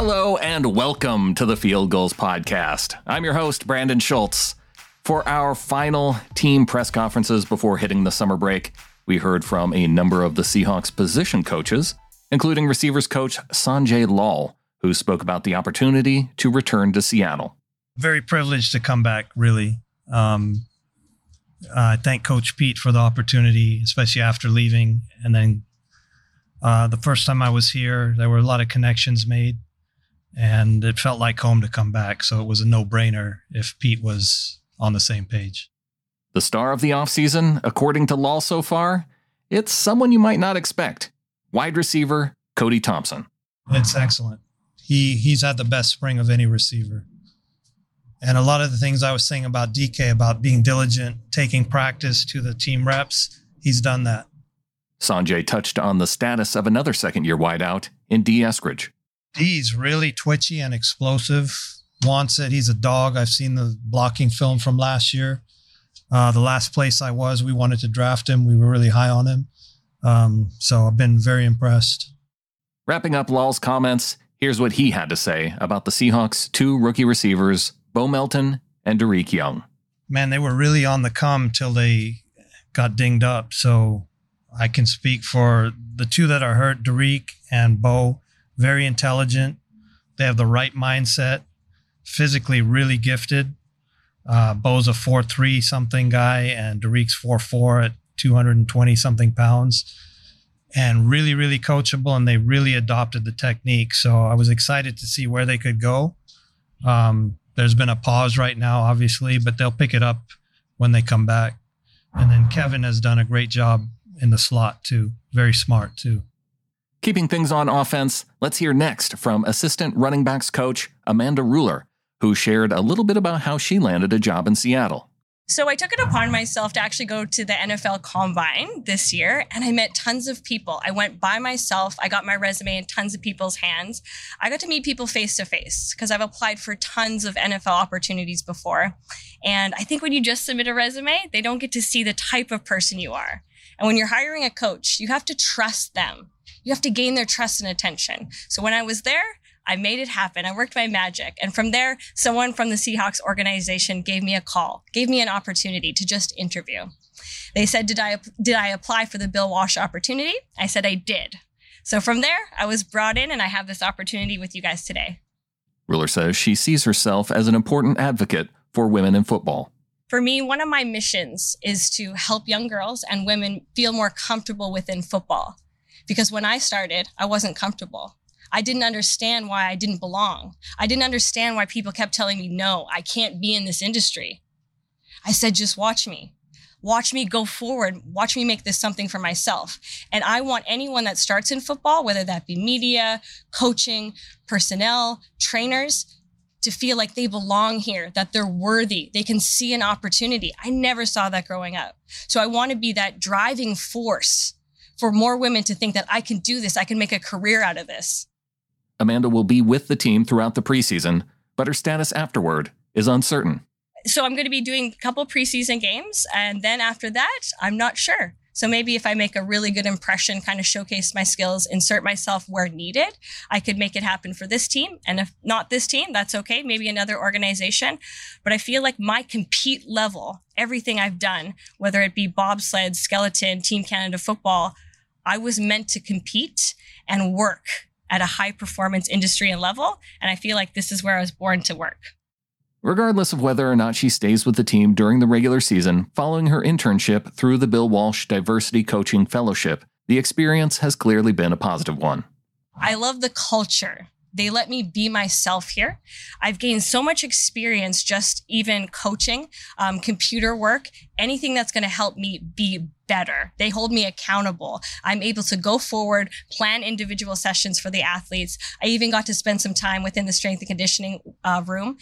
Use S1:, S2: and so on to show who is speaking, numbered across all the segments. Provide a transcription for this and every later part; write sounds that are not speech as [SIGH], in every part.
S1: Hello and welcome to the Field Gulls Podcast. I'm your host, Brandon Schultz. For our final team press conferences before hitting the summer break, we heard from a number of the Seahawks position coaches, including receivers coach Sanjay Lal, who spoke about the opportunity to return to Seattle.
S2: Very privileged to come back, really. Um, I thank Coach Pete for the opportunity, especially after leaving. And then uh, the first time I was here, there were a lot of connections made, and it felt like home to come back. So it was a no brainer if Pete was on the same page.
S1: The star of the offseason, according to Lal so far, it's someone you might not expect wide receiver Cody Thompson.
S2: It's excellent. He he's had the best spring of any receiver. And a lot of the things I was saying about DK about being diligent, taking practice to the team reps, he's done that.
S1: Sanjay touched on the status of another second year wideout in Dee Eskridge.
S2: Dee's really twitchy and explosive. Wants it. He's a dog. I've seen the blocking film from last year. Uh, the last place I was, we wanted to draft him. We were really high on him. Um, so I've been very impressed.
S1: Wrapping up Lal's comments, here's what he had to say about the Seahawks' two rookie receivers, Bo Melton and Dareke Young.
S2: Man, they were really on the come till they got dinged up. So I can speak for the two that are hurt, Dareke and Bo. Very intelligent. They have the right mindset. Physically, really gifted. Uh, Bo's a four three something guy, and Dareke's four four at 220 something pounds, and really, really coachable. And they really adopted the technique. So I was excited to see where they could go. Um, there's been a pause right now, obviously, but they'll pick it up when they come back. And then Kevin has done a great job in the slot too. Very smart too.
S1: Keeping things on offense, let's hear next from assistant running backs coach Amanda Ruller, who shared a little bit about how she landed a job in Seattle.
S3: So I took it upon myself to actually go to the NFL Combine this year, and I met tons of people. I went by myself. I got my resume in tons of people's hands. I got to meet people face to face because I've applied for tons of NFL opportunities before. And I think when you just submit a resume, they don't get to see the type of person you are. And when you're hiring a coach, you have to trust them. You have to gain their trust and attention. So when I was there, I made it happen. I worked my magic. And from there, someone from the Seahawks organization gave me a call, gave me an opportunity to just interview. They said, Did I, did I apply for the Bill Walsh opportunity? I said, I did. So from there, I was brought in and I have this opportunity with you guys today.
S1: Ruller says she sees herself as an important advocate for women in football.
S3: For me, one of my missions is to help young girls and women feel more comfortable within football. Because when I started, I wasn't comfortable. I didn't understand why I didn't belong. I didn't understand why people kept telling me, no, I can't be in this industry. I said, just watch me. Watch me go forward. Watch me make this something for myself. And I want anyone that starts in football, whether that be media, coaching, personnel, trainers, to feel like they belong here, that they're worthy, they can see an opportunity. I never saw that growing up. So I want to be that driving force for more women to think that I can do this, I can make a career out of this.
S1: Amanda will be with the team throughout the preseason, but her status afterward is uncertain.
S3: So I'm going to be doing a couple preseason games, and then after that, I'm not sure. So maybe if I make a really good impression, kind of showcase my skills, insert myself where needed, I could make it happen for this team. And if not this team, that's okay. Maybe another organization. But I feel like my compete level, everything I've done, whether it be bobsled, skeleton, Team Canada football, I was meant to compete and work at a high performance industry and level. And I feel like this is where I was born to work.
S1: Regardless of whether or not she stays with the team during the regular season, following her internship through the Bill Walsh Diversity Coaching Fellowship, the experience has clearly been a positive one.
S3: I love the culture. They let me be myself here. I've gained so much experience just even coaching, um, computer work, anything that's going to help me be better. They hold me accountable. I'm able to go forward, plan individual sessions for the athletes. I even got to spend some time within the strength and conditioning uh, room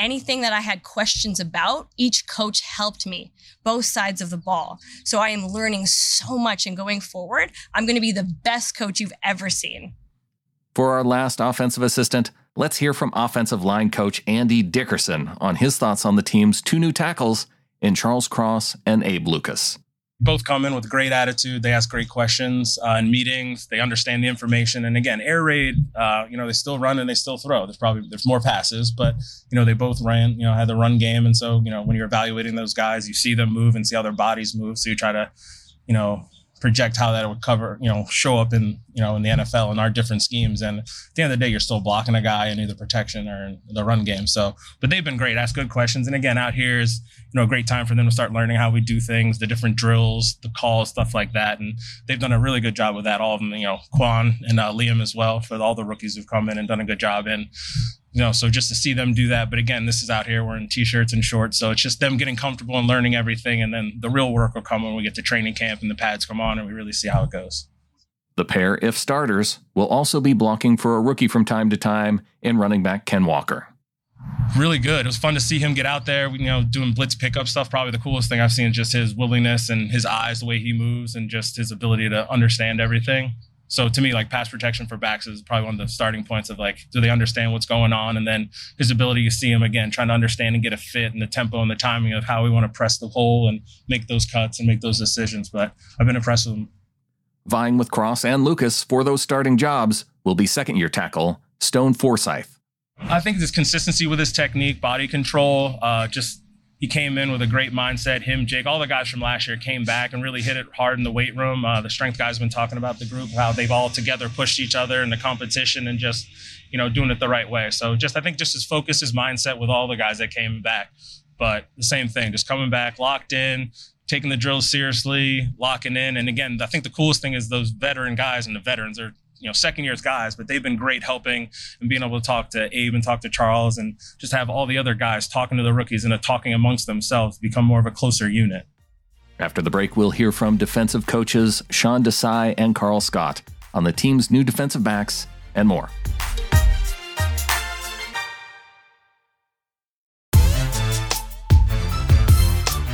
S3: anything that I had questions about, each coach helped me, both sides of the ball. So I am learning so much and going forward, I'm going to be the best coach you've ever seen.
S1: For our last offensive assistant, let's hear from offensive line coach Andy Dickerson on his thoughts on the team's two new tackles in Charles Cross and Abe Lucas.
S4: both come in with great attitude. They ask great questions uh, in meetings. They understand the information. And again, air raid, uh, you know, they still run and they still throw. There's probably there's more passes, but you know they both ran, you know, had the run game. And so you know when you're evaluating those guys, you see them move and see how their bodies move. So you try to, you know, project how that would cover, you know, show up in, you know, in the NFL and our different schemes. And at the end of the day, you're still blocking a guy in either protection or the run game. So, but they've been great, ask good questions. And again, out here is, you know, a great time for them to start learning how we do things, the different drills, the calls, stuff like that. And they've done a really good job with that. All of them, you know, Quan and uh, Liam as well, for all the rookies who've come in and done a good job. And you know, so just to see them do that. But again, this is out here. We're in t-shirts and shorts, so it's just them getting comfortable and learning everything, and then the real work will come when we get to training camp and the pads come on, and we really see how it goes.
S1: The pair, if starters, will also be blocking for a rookie from time to time in running back Ken Walker.
S4: Really good. It was fun to see him get out there, you know, doing blitz pickup stuff. Probably the coolest thing I've seen is just his willingness and his eyes, the way he moves, and just his ability to understand everything so to me, like pass protection for backs is probably one of the starting points of like, do they understand what's going on? And then his ability to see him again, trying to understand and get a fit and the tempo and the timing of how we want to press the hole and make those cuts and make those decisions. But I've been impressed with him.
S1: Vying with Cross and Lucas for those starting jobs will be second year tackle Stone Forsythe.
S4: I think this consistency with his technique, body control, uh, just he came in with a great mindset. Him, Jake, all the guys from last year came back and really hit it hard in the weight room. Uh, the strength guys have been talking about the group, how they've all together pushed each other in the competition and just, you know, doing it the right way. So just, I think just his focus, his mindset with all the guys that came back. But the same thing, just coming back, locked in, taking the drills seriously, locking in. And again, I think the coolest thing is those veteran guys and the veterans are you know second years guys, but they've been great helping and being able to talk to Abe and talk to Charles and just have all the other guys talking to the rookies and talking amongst themselves, become more of a closer unit.
S1: After the break, we'll hear from defensive coaches Sean Desai and Karl Scott on the team's new defensive backs and more.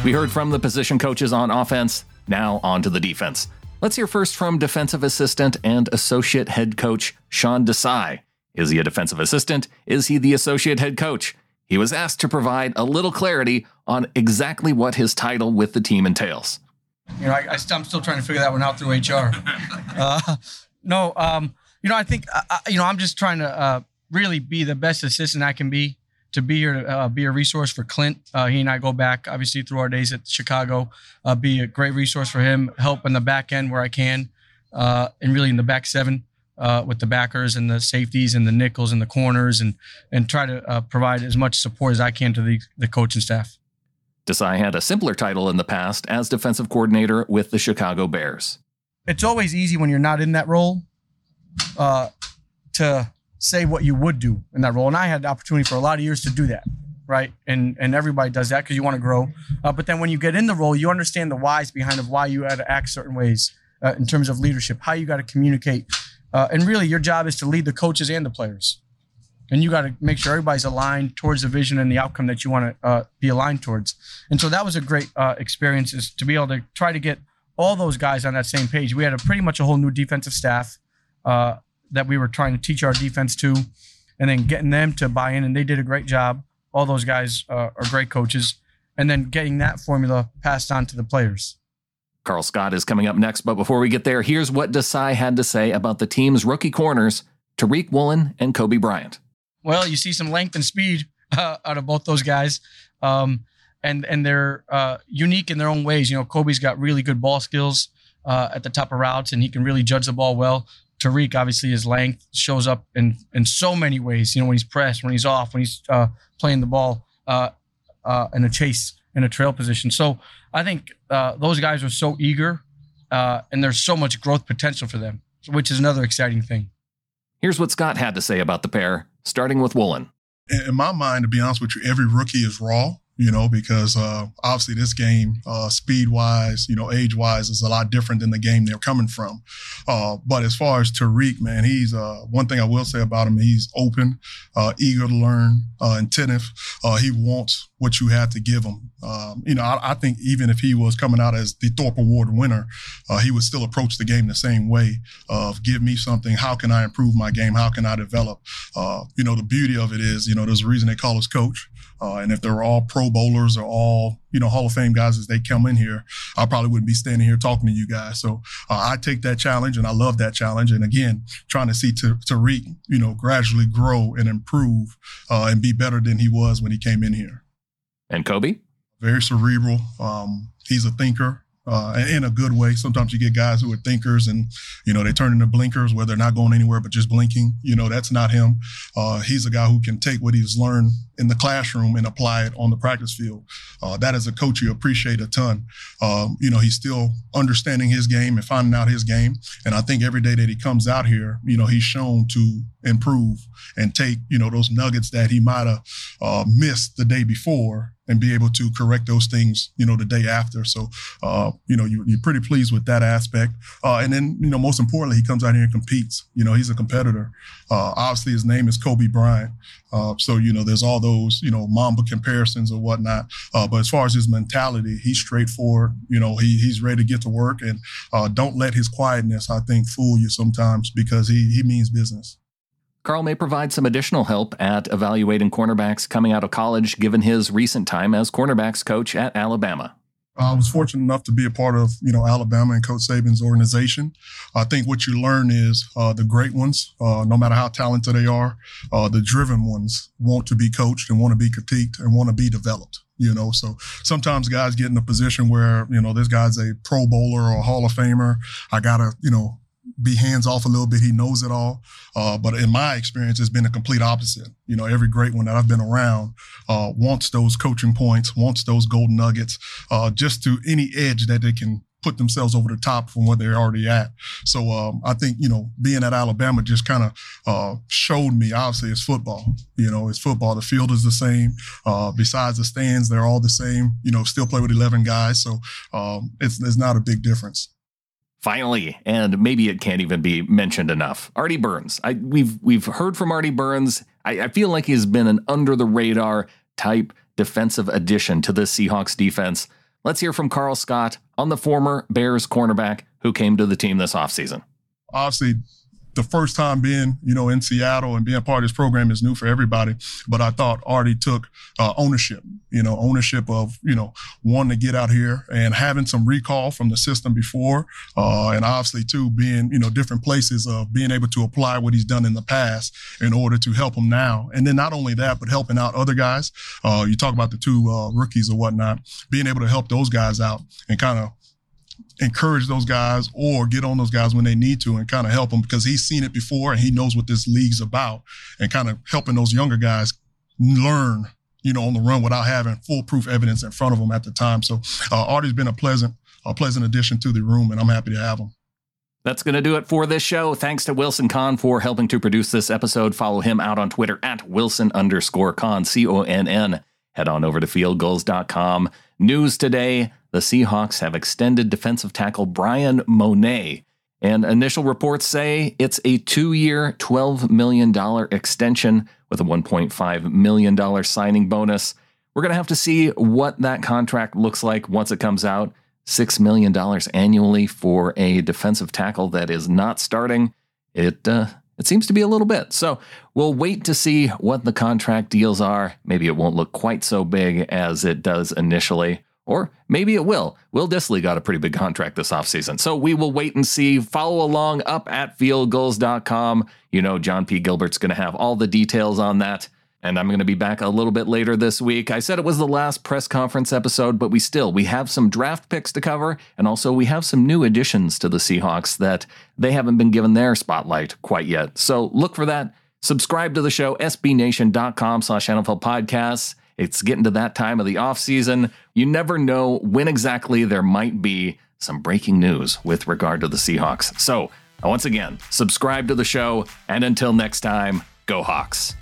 S1: We heard from the position coaches on offense. Now on to the defense. Let's hear first from defensive assistant and associate head coach Sean Desai. Is he a defensive assistant? Is he the associate head coach? He was asked to provide a little clarity on exactly what his title with the team entails.
S5: You know, I, am still trying to figure that one out through HR. [LAUGHS] uh, no, um, you know, I think, uh, you know, I'm just trying to uh, really be the best assistant I can be to be here to uh, be a resource for Clint. Uh, he and I go back obviously through our days at Chicago. Uh, be a great resource for him. Help in the back end where I can, uh, and really in the back seven uh, with the backers and the safeties and the nickels and the corners, and and try to uh, provide as much support as I can to the the coaching staff.
S1: Desai had a simpler title in the past as defensive coordinator with the Chicago Bears.
S5: It's always easy when you're not in that role to say what you would do in that role. And I had the opportunity for a lot of years to do that, right? And and everybody does that because you want to grow. Uh, but then when you get in the role, you understand the whys behind of why you had to act certain ways uh, in terms of leadership, how you got to communicate, uh, and really your job is to lead the coaches and the players. And you got to make sure everybody's aligned towards the vision and the outcome that you want to uh, be aligned towards. And so that was a great uh, experience is to be able to try to get all those guys on that same page. We had a pretty much a whole new defensive staff. Uh, that we were trying to teach our defense to, and then getting them to buy in, and they did a great job. All those guys uh, are great coaches, and then getting that formula passed on to the players.
S1: Karl Scott is coming up next, but before we get there, here's what Desai had to say about the team's rookie corners, Tariq Woolen and Kobe Bryant.
S5: Well, you see some length and speed [LAUGHS] uh, out of both those guys. Um, and and they're uh, unique in their own ways. You know, Kobe's got really good ball skills uh, at the top of routes, and he can really judge the ball well. Tariq, obviously, his length shows up in in so many ways. You know, when he's pressed, when he's off, when he's uh, playing the ball uh, uh, in a chase, in a trail position. So I think uh, those guys are so eager, uh, and there's so much growth potential for them, which is another exciting thing.
S1: Here's what Scott had to say about the pair, starting with Woolen.
S6: In my mind, to be honest with you, every rookie is raw you know, because uh, obviously this game, uh, speed wise, you know, age wise, is a lot different than the game they're coming from. Uh, but as far as Tariq, man, he's uh, one thing I will say about him, he's open, uh, eager to learn, uh, attentive. he wants what you have to give him. Um, you know, I, I, think even if he was coming out as the Thorpe Award winner, he would still approach the game the same way of give me something. How can I improve my game? How can I develop? you know, the beauty of it is, you know, there's a reason they call us coach. Uh, and if they're all Pro Bowlers or all you know Hall of Fame guys as they come in here, I probably wouldn't be standing here talking to you guys. So uh, I take that challenge and I love that challenge. And again, trying to see Tariq, you know, gradually grow and improve uh, and be better than he was when he came in here.
S1: And Kobe,
S6: very cerebral. Um, he's a thinker uh, in a good way. Sometimes you get guys who are thinkers and, you know, they turn into blinkers where they're not going anywhere but just blinking. You know, that's not him. Uh, he's a guy who can take what he's learned in the classroom and apply it on the practice field. Uh, a coach, you appreciate a ton. Um, you know, he's still understanding his game and finding out his game. And I think every day that he comes out here, you know, he's shown to improve and take, you know, those nuggets that he might have uh, missed the day before and be able to correct those things, you know, the day after. So, uh, you know, you, are pretty pleased with that aspect. Uh, and then, you know, most importantly, he comes out here and competes. You know, he's a competitor. Uh, obviously, his name is Kobe Bryant. Uh, so, you know, there's all those, you know, Mamba comparisons or whatnot. Uh, but as far as his mentality, he's straightforward. You know, he, he's ready to get to work and uh, don't let his quietness, I think, fool you sometimes because he, he means business.
S1: Karl may provide some additional help at evaluating cornerbacks coming out of college, given his recent time as cornerbacks coach at Alabama.
S6: I was fortunate enough to be a part of, you know, Alabama and Coach Saban's organization. I think what you learn is uh, the great ones, uh, no matter how talented they are, uh, the driven ones want to be coached and want to be critiqued and want to be developed. You know, so sometimes guys get in a position where you know this guy's a Pro Bowler or a Hall of Famer. I gotta, you know, be hands off a little bit. He knows it all. Uh, but in my experience, it's been a complete opposite. You know, every great one that I've been around uh, wants those coaching points, wants those golden nuggets, uh, just to any edge that they can put themselves over the top from where they're already at. So um, I think you know being at Alabama just kind of uh, showed me. Obviously, it's football. You know, it's football. The field is the same. Uh, besides the stands, they're all the same. You know, still play with eleven guys, so um, it's it's not a big difference.
S1: Finally, and maybe it can't even be mentioned enough. Artie Burns. I, we've we've heard from Artie Burns. I, I feel like he's been an under the radar type defensive addition to the Seahawks defense. Let's hear from Karl Scott on the former Bears cornerback who came to the team this offseason.
S6: Obviously, the first time being, you know, in Seattle and being part of this program is new for everybody. But I thought Artie took uh, ownership, you know, ownership of, you know, wanting to get out here and having some recall from the system before. Uh, and obviously, too, being, you know, different places of being able to apply what he's done in the past in order to help him now. And then not only that, but helping out other guys. Uh, you talk about the two uh, rookies or whatnot, being able to help those guys out and kind of encourage those guys or get on those guys when they need to and kind of help them because he's seen it before and he knows what this league's about and kind of helping those younger guys learn you know on the run without having foolproof evidence in front of them at the time so uh, artie's been a pleasant a pleasant addition to the room and i'm happy to have him
S1: that's going to do it for this show. Thanks to Wilson Conn for helping to produce this episode. Follow him out on Twitter at Wilson underscore Conn, C O N N. Head on over to fieldgulls.com. News today the Seahawks have extended defensive tackle Bryan Mone, And initial reports say it's a two year, $12 million extension with a $1.5 million signing bonus. We're going to have to see what that contract looks like once it comes out. $6 million annually for a defensive tackle that is not starting. It, uh, it seems to be a little bit. So we'll wait to see what the contract deals are. Maybe it won't look quite so big as it does initially. Or maybe it will. Will Dissly got a pretty big contract this offseason. So we will wait and see. Follow along up at fieldgulls.com. You know, John P. Gilbert's going to have all the details on that. And I'm going to be back a little bit later this week. I said it was the last press conference episode, but we still we have some draft picks to cover, and also we have some new additions to the Seahawks that they haven't been given their spotlight quite yet. So look for that. Subscribe to the show, sbnation.com slash NFL podcasts. It's getting to that time of the off season. You never know when exactly there might be some breaking news with regard to the Seahawks. So, once again, subscribe to the show, and until next time, go Hawks.